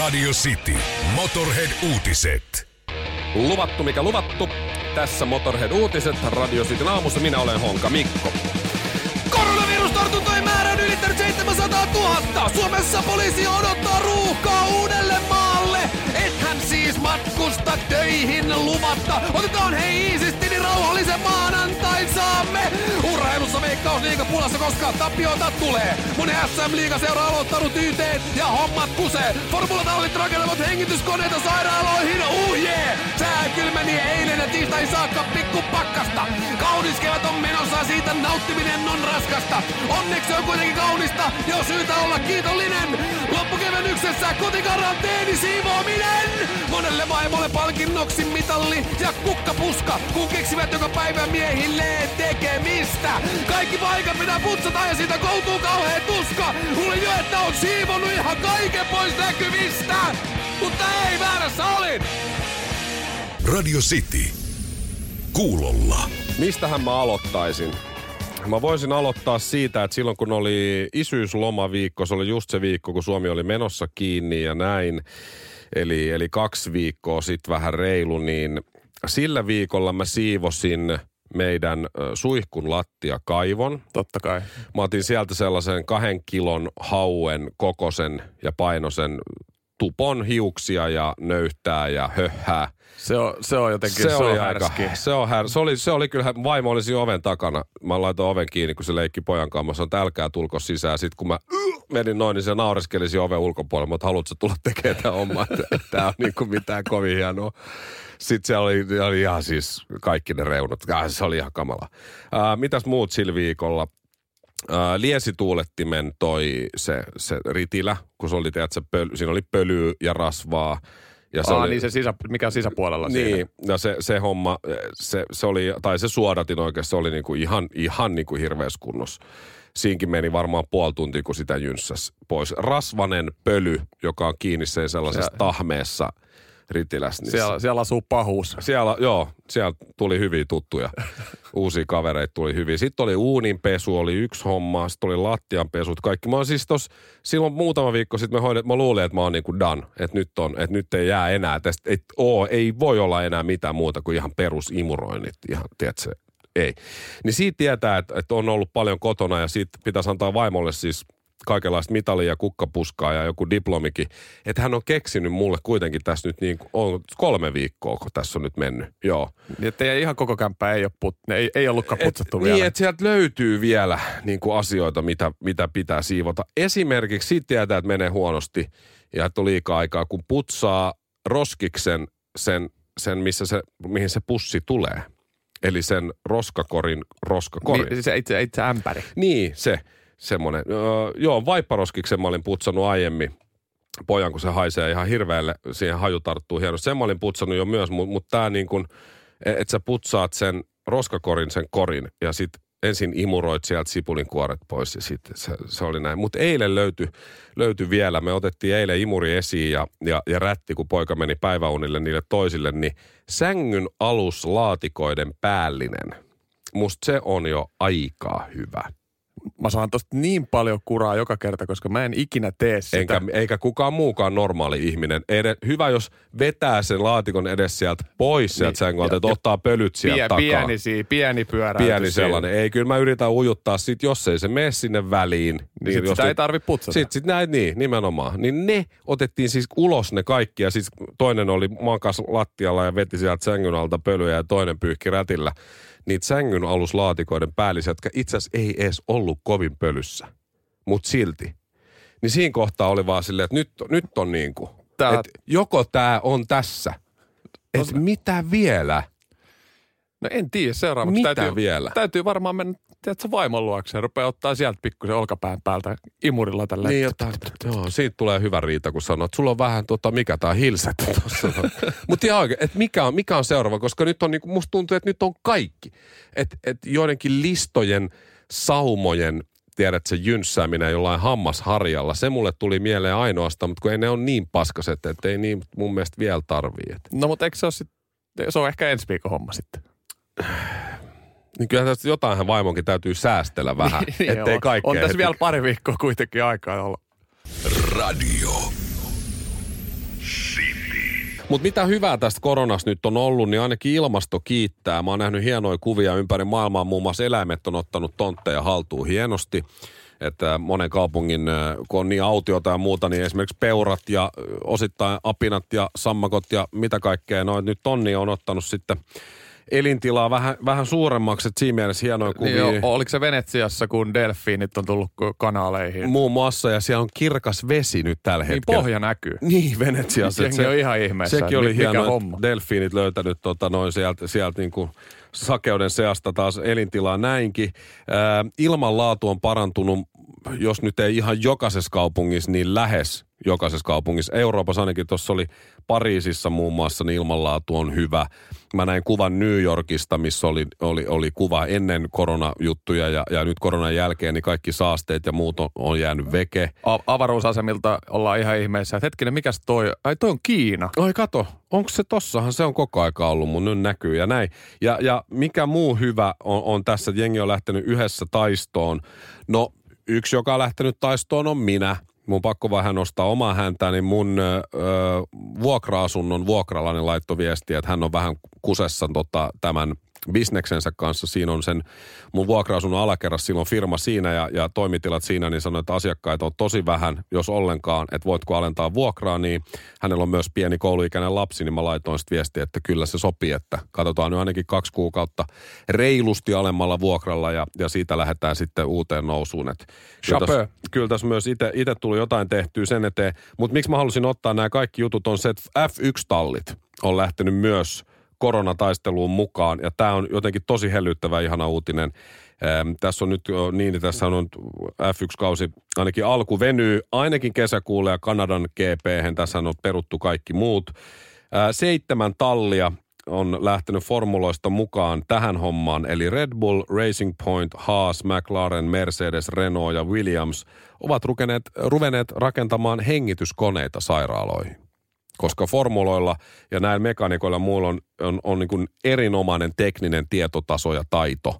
Radio City. Motorhead-uutiset. Luvattu mikä luvattu. Tässä Motorhead-uutiset Radio Cityn aamussa. Minä olen Honka Mikko. Koronavirustartuntojen määrä on ylittänyt 700 000. Suomessa poliisi odottaa ruuhkaa uudelle maalle. Ethän siis matkusta töihin luvatta. Otetaan hei iisisti, niin rauhallisen maanantain saamme. Urheilussa veikkausliiga pulassa, koska tappiota tulee. Mun SM Liiga seura aloittanut YT ja hommat kusee. Formulatallit rakentavat hengityskoneita sairaaloihin. Kylmeni ja tiistai saakka pikku pakkasta. Kaunis kevät on menossa, siitä nauttiminen on raskasta. Onneksi on kuitenkin kaunista, jo syytä olla kiitollinen. Loppukevennyksessä kotikaranteeni siivoaminen. Monelle vaimolle palkinnoksi mitalli ja kukkapuska, kun keksivät joka päivä miehille tekemistä. Kaikki paikat pitää putsata ja siitä koutuu kauhea tuska. Luulin jo, että on siivonnut ihan kaiken pois näkyvistä. Mutta ei väärässä olin. Radio City. Kuulolla. Mistähän mä aloittaisin? Mä voisin aloittaa siitä, että silloin kun oli isyyslomaviikko, se oli just se viikko, kun Suomi oli menossa kiinni ja näin, eli, eli kaksi viikkoa sitten vähän reilu, niin sillä viikolla mä siivosin meidän suihkun lattiakaivon. Totta kai. Mä otin sieltä sellaisen kahden kilon hauen kokosen ja painosen tupon hiuksia ja nöyhtää ja höhää. Se on, se on jotenkin, Se, se, oli on aika, härski. se, on här, se, oli, se oli kyllä, vaimo olisi oven takana. Mä laitoin oven kiinni, kun se leikki pojan kanssa. Mä sanoin, että älkää tulko sisään. Sitten kun mä menin noin, niin se naureskeli oven ulkopuolella. Mutta haluatko tulla tekemään tämän homman? Että Tää on niin kuin mitään kovin hienoa. Sitten se oli, oli ihan siis kaikki ne reunat. Ah, Se oli ihan kamala. Ää, mitäs muut sillä viikolla? Ää, liesituulettimen toi se, se ritilä, kun se oli, tiedätkö, pöly, siinä oli pölyä ja rasvaa. Ja Se oli, niin se sisä, mikä on sisäpuolella siinä. niin, no se, se homma, se, se oli, tai se suodatin oikein, se oli niinku ihan, ihan niinku hirveässä kunnossa. Siinkin meni varmaan puoli tuntia, kun sitä jynssäs pois. Rasvanen pöly, joka on kiinni sen sellaisessa Se- tahmeessa ritilässä. Niin Siellä, siellä asuu pahuus. siellä, joo, siellä tuli hyviä tuttuja. Uusia kavereita tuli hyviä. Sitten oli uuninpesu, oli yksi homma, sitten oli lattianpesut, kaikki. Mä oon siis tos, silloin muutama viikko sitten mä hoidin, mä luulin, että mä oon niinku done. Että nyt, on, että nyt ei jää enää tästä, et oo, ei voi olla enää mitään muuta kuin ihan perusimuroinnit. Ihan, tiedätkö, ei. Niin siitä tietää, että, että on ollut paljon kotona ja siitä pitäisi antaa vaimolle siis kaikenlaista mitalia ja kukkapuskaa ja joku diplomikin. Että hän on keksinyt mulle kuitenkin tässä nyt niin on kolme viikkoa, kun tässä on nyt mennyt. Joo. Niin, että ei ihan koko kämppä ei, ole put, ei, ei ollutkaan putsattu et, vielä. Niin, että sieltä löytyy vielä niin kuin asioita, mitä, mitä pitää siivota. Esimerkiksi siitä tietää, että menee huonosti ja että on liikaa aikaa, kun putsaa roskiksen sen, sen missä se, mihin se pussi tulee. Eli sen roskakorin roskakorin. Niin, se itse, itse ämpäri. Niin, se semmoinen. Öö, joo, vaipparoskiksen mä olin putsannut aiemmin pojan, kun se haisee ihan hirveälle, siihen haju tarttuu hienosti. Sen mä olin putsannut jo myös, mutta mut tää niin kuin, että sä putsaat sen roskakorin, sen korin, ja sit ensin imuroit sieltä sipulin kuoret pois, ja sitten se, se oli näin. Mutta eilen löytyi löyty vielä, me otettiin eilen imuri esiin, ja, ja, ja rätti, kun poika meni päiväunille niille toisille, niin sängyn aluslaatikoiden päällinen. Musta se on jo aika hyvä. Mä saan tosta niin paljon kuraa joka kerta, koska mä en ikinä tee sitä. Enkä, eikä kukaan muukaan normaali ihminen. Ede, hyvä, jos vetää sen laatikon edes sieltä pois sieltä Niin, sängyltä, että ottaa pölyt sieltä Pie, takaa. pieni, si, pieni pyöräytys. Pieni sellainen. Ei, kyllä mä yritän ujuttaa sit, jos ei se mene sinne väliin. Niin sit jos sitä ei tarvi putsata. Sitten sit näin, niin, nimenomaan. Niin ne otettiin siis ulos ne kaikki, ja siis toinen oli makas lattialla ja veti sieltä sängyn alta pölyä, ja toinen pyyhki rätillä. Niitä sängyn aluslaatikoiden päällisiä, jotka itse asiassa ei edes ollut kovin pölyssä. Mutta silti. Niin siinä kohtaa oli vaan silleen, että nyt, nyt on niin kuin, Tää- että joko tämä on tässä, että mitä vielä? No en tiedä, seuraavaksi Mitä täytyy, vielä? täytyy varmaan mennä tiedätkö, vaimon luokse ja rupeaa ottaa sieltä pikkusen olkapään päältä imurilla tällä. Niin joo, siitä tulee hyvä riita, kun sanoo, että sulla on vähän tota, mikä tää hilset tuossa. Mutta ihan oikein, että mikä on, mikä on seuraava, koska nyt on, niinku, musta tuntuu, että nyt on kaikki. Että et joidenkin listojen, saumojen, tiedät se jynssääminen jollain hammasharjalla, se mulle tuli mieleen ainoastaan, mutta kun ei ne ole niin paskaset, että ei niin mun mielestä vielä tarvii. Et. No mutta eikö se ole sitten, se on ehkä ensi viikon homma sitten. Niin kyllähän tästä jotainhan vaimonkin täytyy säästellä vähän, Niin ettei on. kaikkea On tässä heti- vielä pari viikkoa kuitenkin aikaa olla. Radio. Mutta mitä hyvää tästä koronasta nyt on ollut, niin ainakin ilmasto kiittää. Mä oon nähnyt hienoja kuvia ympäri maailmaa, muun muassa eläimet on ottanut tontteja haltuun hienosti. Että monen kaupungin, äh, kun on niin autiota ja muuta, niin esimerkiksi peurat ja äh, osittain apinat ja sammakot ja mitä kaikkea, noin nyt tonni on ottanut sitten elintilaa vähän, vähän suuremmaksi, että siinä mielessä hienoja kuvia. Niin, oliko se Venetsiassa, kun delfiinit on tullut kanaaleihin? Muun muassa, ja siellä on kirkas vesi nyt tällä niin hetkellä. pohja näkyy. Niin, Venetsiassa. Jengi on ihan ihmeessä, Sekin oli mi- mikä hienoa, homma. delfiinit löytänyt tota, noin sieltä, sieltä niin kuin sakeuden seasta taas elintilaa näinkin. Ilmanlaatu on parantunut, jos nyt ei ihan jokaisessa kaupungissa, niin lähes jokaisessa kaupungissa. Euroopassa ainakin tuossa oli Pariisissa muun muassa, niin ilmanlaatu on hyvä. Mä näin kuvan New Yorkista, missä oli, oli, oli kuva ennen koronajuttuja ja, ja nyt koronan jälkeen, niin kaikki saasteet ja muut on, on jäänyt veke. A- avaruusasemilta ollaan ihan ihmeessä, että hetkinen, mikäs toi? Ai toi on Kiina. Oi kato, onko se tossahan, se on koko aika ollut, mun nyt näkyy ja näin. Ja, ja mikä muu hyvä on, on tässä, että jengi on lähtenyt yhdessä taistoon. No yksi, joka on lähtenyt taistoon on minä. Mun pakko vähän nostaa omaa häntä, niin mun ö, vuokra-asunnon vuokralainen laittoi viestiä, että hän on vähän kusessa tota, tämän bisneksensä kanssa. Siinä on sen mun vuokra-asunnon alakerrassa, silloin firma siinä ja, ja toimitilat siinä, niin sanoi, että asiakkaita on tosi vähän, jos ollenkaan, että voitko alentaa vuokraa, niin hänellä on myös pieni kouluikäinen lapsi, niin mä laitoin sitten viestiä, että kyllä se sopii, että katsotaan nyt ainakin kaksi kuukautta reilusti alemmalla vuokralla ja, ja siitä lähdetään sitten uuteen nousuun. Et kyllä, tässä, kyllä tässä myös itse tuli jotain tehtyä sen eteen, mutta miksi mä halusin ottaa nämä kaikki jutut on se, että F1-tallit on lähtenyt myös koronataisteluun mukaan, ja tämä on jotenkin tosi hellyttävä ihana uutinen. Ähm, tässä on nyt niin, että tässä on F1-kausi ainakin alku venyy ainakin kesäkuulle ja Kanadan GP, tässä on peruttu kaikki muut. Äh, seitsemän tallia on lähtenyt formuloista mukaan tähän hommaan, eli Red Bull, Racing Point, Haas, McLaren, Mercedes, Renault ja Williams ovat rukeneet, ruveneet rakentamaan hengityskoneita sairaaloihin koska formuloilla ja näillä mekaanikoilla muulla on, on, on niin kuin erinomainen tekninen tietotaso ja taito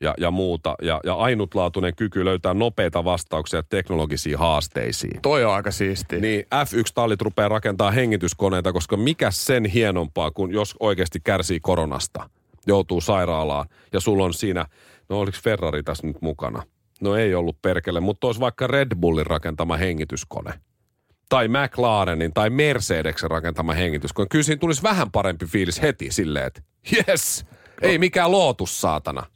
ja, ja muuta. Ja, ja ainutlaatuinen kyky löytää nopeita vastauksia teknologisiin haasteisiin. Toi on aika siisti. Niin F1-tallit rupeaa rakentaa hengityskoneita, koska mikä sen hienompaa, kuin jos oikeasti kärsii koronasta, joutuu sairaalaan ja sulla on siinä, no oliko Ferrari tässä nyt mukana? No ei ollut perkele, mutta olisi vaikka Red Bullin rakentama hengityskone tai McLarenin tai Mercedeksen rakentama hengityskone. Kyllä siinä tulisi vähän parempi fiilis heti silleen, että yes, ei mikään lootus saatana.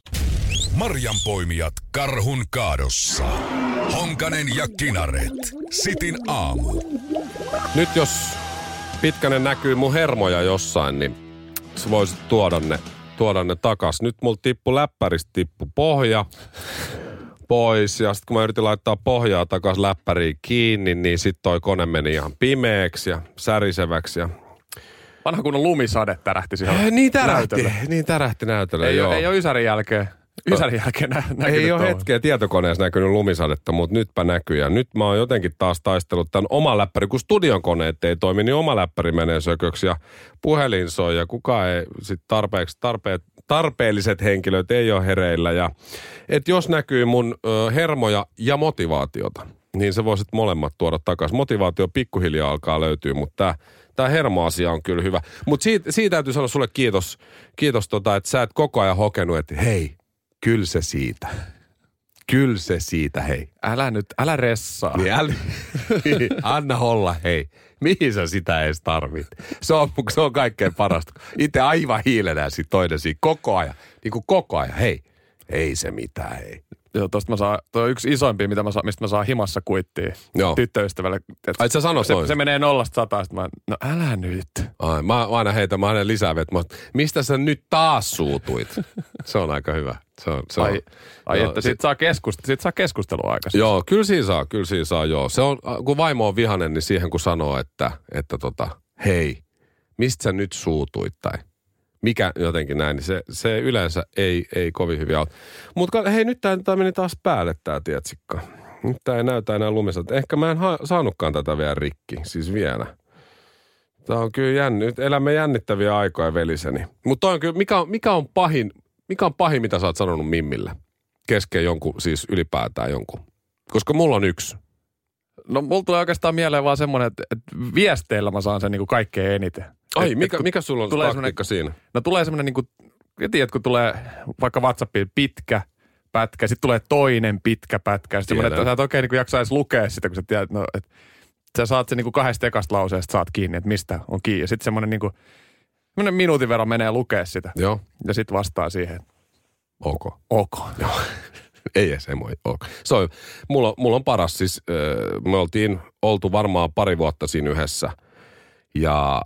Marjanpoimijat karhun kaadossa. Honkanen ja Kinaret. Sitin aamu. Nyt jos Pitkänen näkyy mun hermoja jossain, niin sä voisit tuoda ne, tuoda ne takas. Nyt mulla tippu läppäristä tippu pohja pois ja sitten kun mä yritin laittaa pohjaa takas läppäriin kiinni, niin sitten toi kone meni ihan pimeäksi ja säriseväksi ja Vanha kunnon lumisade tärähti siihen Eh, niin tärähti, näytölle. niin tärähti näytölle, Ei, joo. ole, ei ole Ysärin jälkeen. Ysärin jälkeen nä, näkynyt Ei ole tuolla. hetkeä tietokoneessa näkynyt lumisadetta, mutta nytpä näkyy. Ja nyt mä oon jotenkin taas taistellut tämän oma läppäri, kun studion koneet ei toimi, niin oma läppäri menee sököksi ja puhelin soi ja kukaan ei sit tarpeeksi, tarpeet, tarpeelliset henkilöt ei ole hereillä. Ja, et jos näkyy mun ö, hermoja ja motivaatiota, niin se voisit molemmat tuoda takaisin. Motivaatio pikkuhiljaa alkaa löytyä, mutta tämä tämä hermoasia on kyllä hyvä. Mutta siitä, siitä täytyy sanoa sulle kiitos, kiitos tota, että sä et koko ajan hokenut, että hei, kyllä se siitä. Kyllä se siitä, hei. Älä nyt, älä ressaa. Niin äl... Anna olla, hei. Mihin sä sitä edes tarvit? Se on, se on kaikkein parasta. Itse aivan hiilenää sit toinen siinä koko ajan. Niin kuin koko ajan, hei. Ei se mitään, hei. Joo, tosta mä saan, toi on yksi isoimpia, mitä mä saan, mistä mä saan himassa kuittia Joo. tyttöystävälle. Ai, et sä sanot se, noin? se menee nollasta sataan, sit mä, no älä nyt. Ai, mä, mä aina heitän, mä aina lisää vet, mutta mistä sä nyt taas suutuit? Se on aika hyvä. Se on, se on. Ai, ai Joo, että sit- sit, saa keskust, sit saa keskustelua aikaisemmin. Joo, kyllä siinä saa, kyllä siinä saa, joo. Se on, kun vaimo on vihanen, niin siihen kun sanoo, että, että tota, hei, mistä sä nyt suutuit tai mikä jotenkin näin, niin se, se yleensä ei, ei kovin hyvin auta. Mutta hei, nyt tämä meni taas päälle tämä tietsikka. Nyt tämä ei näytä enää lumissa. Ehkä mä en ha- saanutkaan tätä vielä rikki, siis vielä. Tämä on kyllä jänni. Nyt elämme jännittäviä aikoja, veliseni. Mutta on kyllä, mikä mikä on pahin, mikä on pahin, mitä sä oot sanonut Mimmille? Kesken jonkun, siis ylipäätään jonkun. Koska mulla on yksi. No mulla tulee oikeastaan mieleen vaan semmoinen, että, että viesteillä mä saan sen niin kuin kaikkein eniten. Ai, Et- mikä, et kun mikä sulla on tulee taktiikka siinä? No tulee semmoinen niin kuin, tiedät, kun tulee vaikka WhatsAppiin pitkä pätkä, sitten tulee toinen pitkä pätkä, sitten semmoinen, että sä et oikein niin kuin jaksa edes lukea sitä, kun sä tiedät, no, että sä saat sen niin kuin kahdesta ekasta lauseesta saat kiinni, että mistä on kiinni. Ja sitten semmoinen niin kuin, semmoinen minuutin verran menee lukea sitä. Joo, Ja sitten vastaa siihen, ok. ok. Ei edes emoi. Okay. Se on, mulla, mulla on paras siis, äh, me oltiin oltu varmaan pari vuotta siinä yhdessä. Ja äh,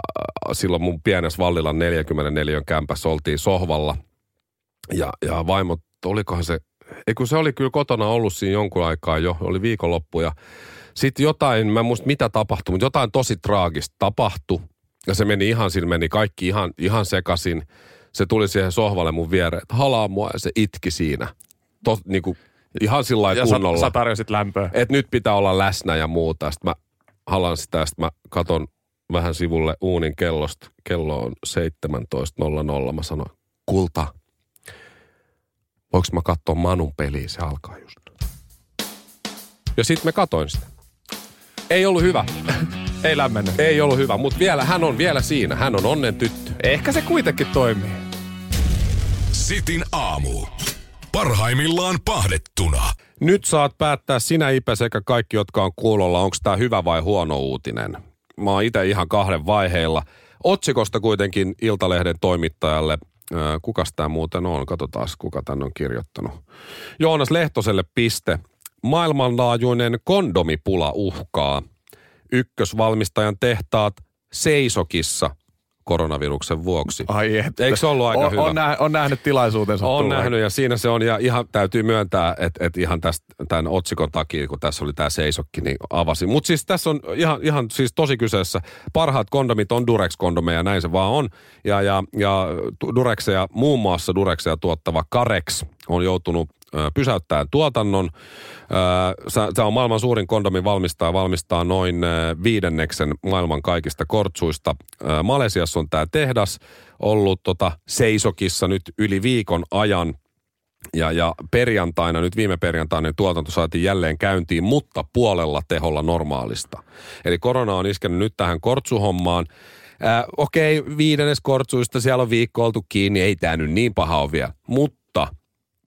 silloin mun pienessä Vallilan 44 kämpässä oltiin sohvalla. Ja, ja vaimo, olikohan se, ei kun se oli kyllä kotona ollut siinä jonkun aikaa jo, oli viikonloppu. Ja sitten jotain, mä en muista mitä tapahtui, mutta jotain tosi traagista tapahtui. Ja se meni ihan, siinä meni kaikki ihan, ihan sekasin. Se tuli siihen sohvalle mun viereen, että halaa mua ja se itki siinä. Tos, niinku, ihan sillä lailla Ja sä, kunnolla. sä tarjosit lämpöä. että nyt pitää olla läsnä ja muuta. Sitten mä halan sitä ja sitten mä katon vähän sivulle uunin kellosta. Kello on 17.00. Mä sanoin, kulta, voinko mä katsoa Manun peliä? Se alkaa just. Ja sitten mä katoin sitä. Ei ollut hyvä. Ei lämmennyt. Ei ollut hyvä, mutta vielä, hän on vielä siinä. Hän on onnen tyttö. Ehkä se kuitenkin toimii. Sitin aamu. Parhaimmillaan pahdettuna. Nyt saat päättää sinä Ipe sekä kaikki, jotka on kuulolla, onko tämä hyvä vai huono uutinen. Mä oon itse ihan kahden vaiheilla. Otsikosta kuitenkin Iltalehden toimittajalle. Ää, Kukas tämä muuten on? Katsotaan, kuka tän on kirjoittanut. Joonas Lehtoselle piste. Maailmanlaajuinen kondomipula uhkaa. Ykkösvalmistajan tehtaat seisokissa koronaviruksen vuoksi. Ai et. Eikö se ollut aika on, hyvä? On, nä, on nähnyt tilaisuutensa. On tulla. nähnyt ja siinä se on ja ihan täytyy myöntää, että, että ihan tästä, tämän otsikon takia, kun tässä oli tämä seisokki, niin avasin. Mutta siis tässä on ihan, ihan siis tosi kyseessä. Parhaat kondomit on Durex-kondomeja, näin se vaan on. Ja, ja, ja Durexia, muun muassa Durexia tuottava Carex on joutunut pysäyttää tuotannon. Se- on maailman suurin kondomin valmistaja, valmistaa noin viidenneksen maailman kaikista kortsuista. Malesiassa on tämä tehdas ollut tota seisokissa nyt yli viikon ajan. Ja, ja perjantaina, nyt viime perjantaina, niin tuotanto saatiin jälleen käyntiin, mutta puolella teholla normaalista. Eli korona on iskenyt nyt tähän kortsuhommaan. Ää, okei, viidennes kortsuista, siellä on viikko oltu kiinni, ei tämä nyt niin paha ole vielä. Mutta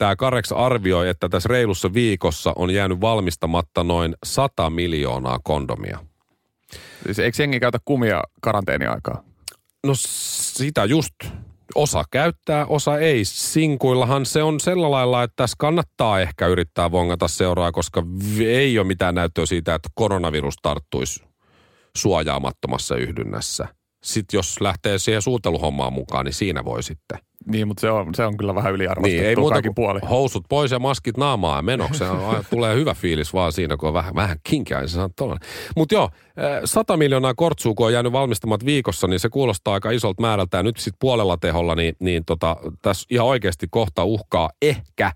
tämä Kareks arvioi, että tässä reilussa viikossa on jäänyt valmistamatta noin 100 miljoonaa kondomia. Siis eikö jengi käytä kumia karanteeniaikaa? No sitä just. Osa käyttää, osa ei. Sinkuillahan se on sillä lailla, että tässä kannattaa ehkä yrittää vongata seuraa, koska ei ole mitään näyttöä siitä, että koronavirus tarttuisi suojaamattomassa yhdynnässä. Sitten jos lähtee siihen suuteluhommaan mukaan, niin siinä voi sitten. Niin, mutta se on, se on kyllä vähän yliarvostettu Niin, ei muuta kuin puoli. housut pois ja maskit naamaa ja menoksi. tulee hyvä fiilis vaan siinä, kun on vähän, vähän kinkeä, niin. Mutta joo, eh, 100 miljoonaa kortsua, kun on jäänyt valmistamat viikossa, niin se kuulostaa aika isolta määrältä. Ja nyt sitten puolella teholla, niin, niin tota, tässä ihan oikeasti kohta uhkaa ehkä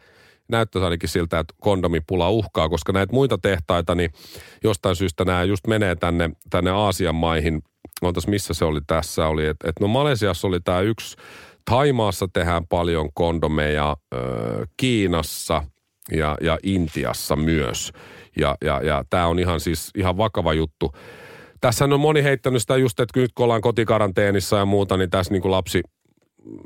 näyttäisi ainakin siltä, että kondomipula uhkaa, koska näitä muita tehtaita, niin jostain syystä nämä just menee tänne, tänne Aasian maihin. Ootas, missä se oli tässä? Oli, että et no Malesiassa oli tämä yksi, Taimaassa tehdään paljon kondomeja, Kiinassa ja, ja Intiassa myös. Ja, ja, ja tämä on ihan siis ihan vakava juttu. Tässä on moni heittänyt sitä just, että nyt kun ollaan kotikaranteenissa ja muuta, niin tässä niin kuin lapsi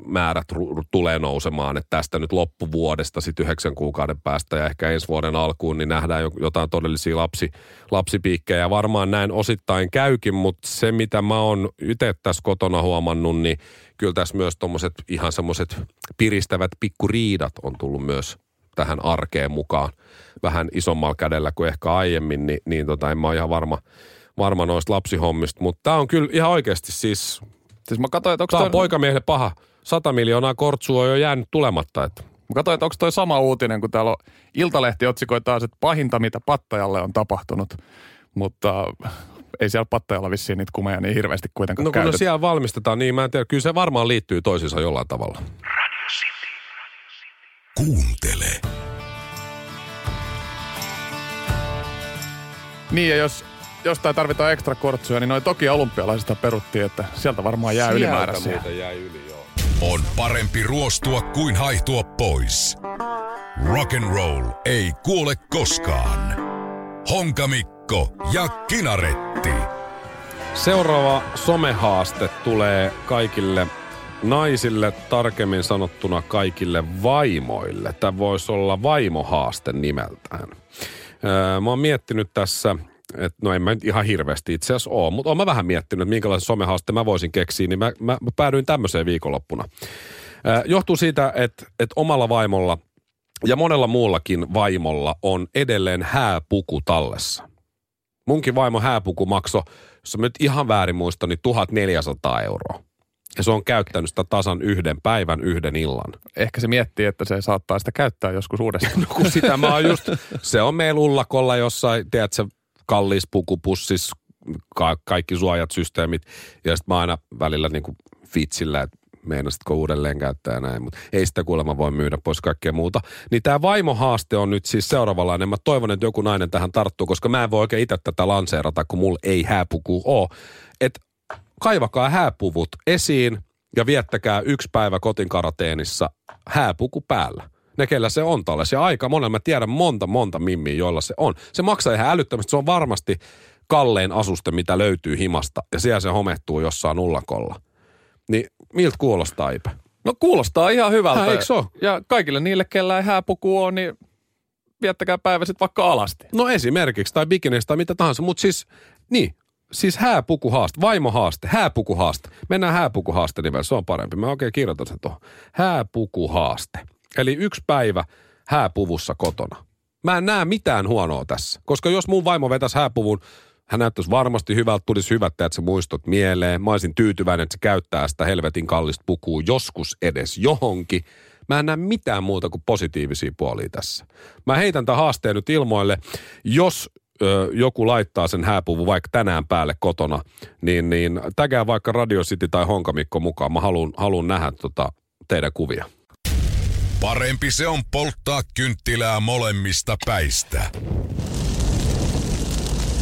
määrät ru- tulee nousemaan, että tästä nyt loppuvuodesta sitten yhdeksän kuukauden päästä ja ehkä ensi vuoden alkuun, niin nähdään jo- jotain todellisia lapsi, lapsipiikkejä. Varmaan näin osittain käykin, mutta se mitä mä oon itse tässä kotona huomannut, niin kyllä tässä myös tuommoiset ihan semmoiset piristävät pikkuriidat on tullut myös tähän arkeen mukaan vähän isommalla kädellä kuin ehkä aiemmin, niin, niin tota, en mä ole ihan varma, varma noista lapsihommista, mutta tämä on kyllä ihan oikeasti siis Siis mä katsoin, että onko Tämä on toi, poikamiehelle paha. 100 miljoonaa kortsua on jo jäänyt tulematta. Että. mä katsoin, että onko toi sama uutinen, kun täällä on Iltalehti otsikoi taas, että pahinta mitä Pattajalle on tapahtunut. Mutta ei siellä Pattajalla vissiin niitä kumeja niin hirveästi kuitenkaan No kun käytetä. siellä valmistetaan, niin mä en tiedä. Kyllä se varmaan liittyy toisiinsa jollain tavalla. Kuuntele. Niin ja jos jostain tarvitaan ekstra kortsuja, niin noin toki olympialaisista peruttiin, että sieltä varmaan jää ylimääräisiä. jäi yli, joo. On parempi ruostua kuin haihtua pois. Rock and roll ei kuole koskaan. Honkamikko Mikko ja Kinaretti. Seuraava somehaaste tulee kaikille naisille, tarkemmin sanottuna kaikille vaimoille. Tämä voisi olla vaimohaaste nimeltään. Öö, mä oon miettinyt tässä, että no en mä nyt ihan hirveästi itse asiassa ole, mutta oon mä vähän miettinyt, että minkälaisen somehaaste mä voisin keksiä, niin mä, mä, mä päädyin tämmöiseen viikonloppuna. Öö, johtuu siitä, että, että omalla vaimolla ja monella muullakin vaimolla on edelleen hääpuku tallessa. Munkin vaimo hääpuku maksoi, jos mä nyt ihan väärin muistan, niin 1400 euroa. Ja se on käyttänyt sitä tasan yhden päivän, yhden illan. Ehkä se miettii, että se saattaa sitä käyttää joskus uudestaan. No kun sitä mä oon just, se on meillä ullakolla jossain, tiedätkö, kallis pukupussis, ka- kaikki suojat, systeemit. Ja sitten mä aina välillä niin kuin fitsillä, että meinasitko uudelleen käyttää ja näin, mutta ei sitä kuulemma voi myydä pois kaikkea muuta. Niin tämä vaimohaaste on nyt siis seuraavanlainen. Mä toivon, että joku nainen tähän tarttuu, koska mä en voi oikein itse tätä lanseerata, kun mulla ei hääpuku ole. Että kaivakaa hääpuvut esiin ja viettäkää yksi päivä kotinkarateenissa hääpuku päällä. Ne, kellä se on tallessa. Ja aika monella mä tiedän monta, monta mimmiä, joilla se on. Se maksaa ihan älyttömästi. Se on varmasti kallein asuste, mitä löytyy himasta. Ja siellä se homehtuu jossain ullakolla. Niin miltä kuulostaa, Ipe? No kuulostaa ihan hyvältä. Hä, eikö se? Ja kaikille niille, kellä ei hääpuku ole, niin viettäkää päivä sitten vaikka alasti. No esimerkiksi, tai bikineistä tai mitä tahansa. Mutta siis, niin, siis hääpukuhaaste, vaimohaaste, hääpukuhaaste. Mennään hääpukuhaaste nimellä, se on parempi. Mä oikein kirjoitan sen tuohon. Hääpukuhaaste. Eli yksi päivä hääpuvussa kotona. Mä en näe mitään huonoa tässä. Koska jos mun vaimo vetäisi hääpuvun, hän näyttäisi varmasti hyvältä, tulisi hyvät että se muistot mieleen. Mä olisin tyytyväinen, että se käyttää sitä helvetin kallista pukua joskus edes johonkin. Mä en näe mitään muuta kuin positiivisia puolia tässä. Mä heitän tämän haasteen nyt ilmoille. Jos ö, joku laittaa sen hääpuvun vaikka tänään päälle kotona, niin, niin tägää vaikka Radio City tai Honkamikko mukaan. Mä haluan nähdä tota teidän kuvia. Parempi se on polttaa kynttilää molemmista päistä.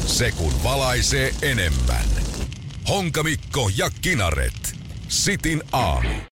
Se kun valaisee enemmän. Honkamikko ja Kinaret. Sitin aamu.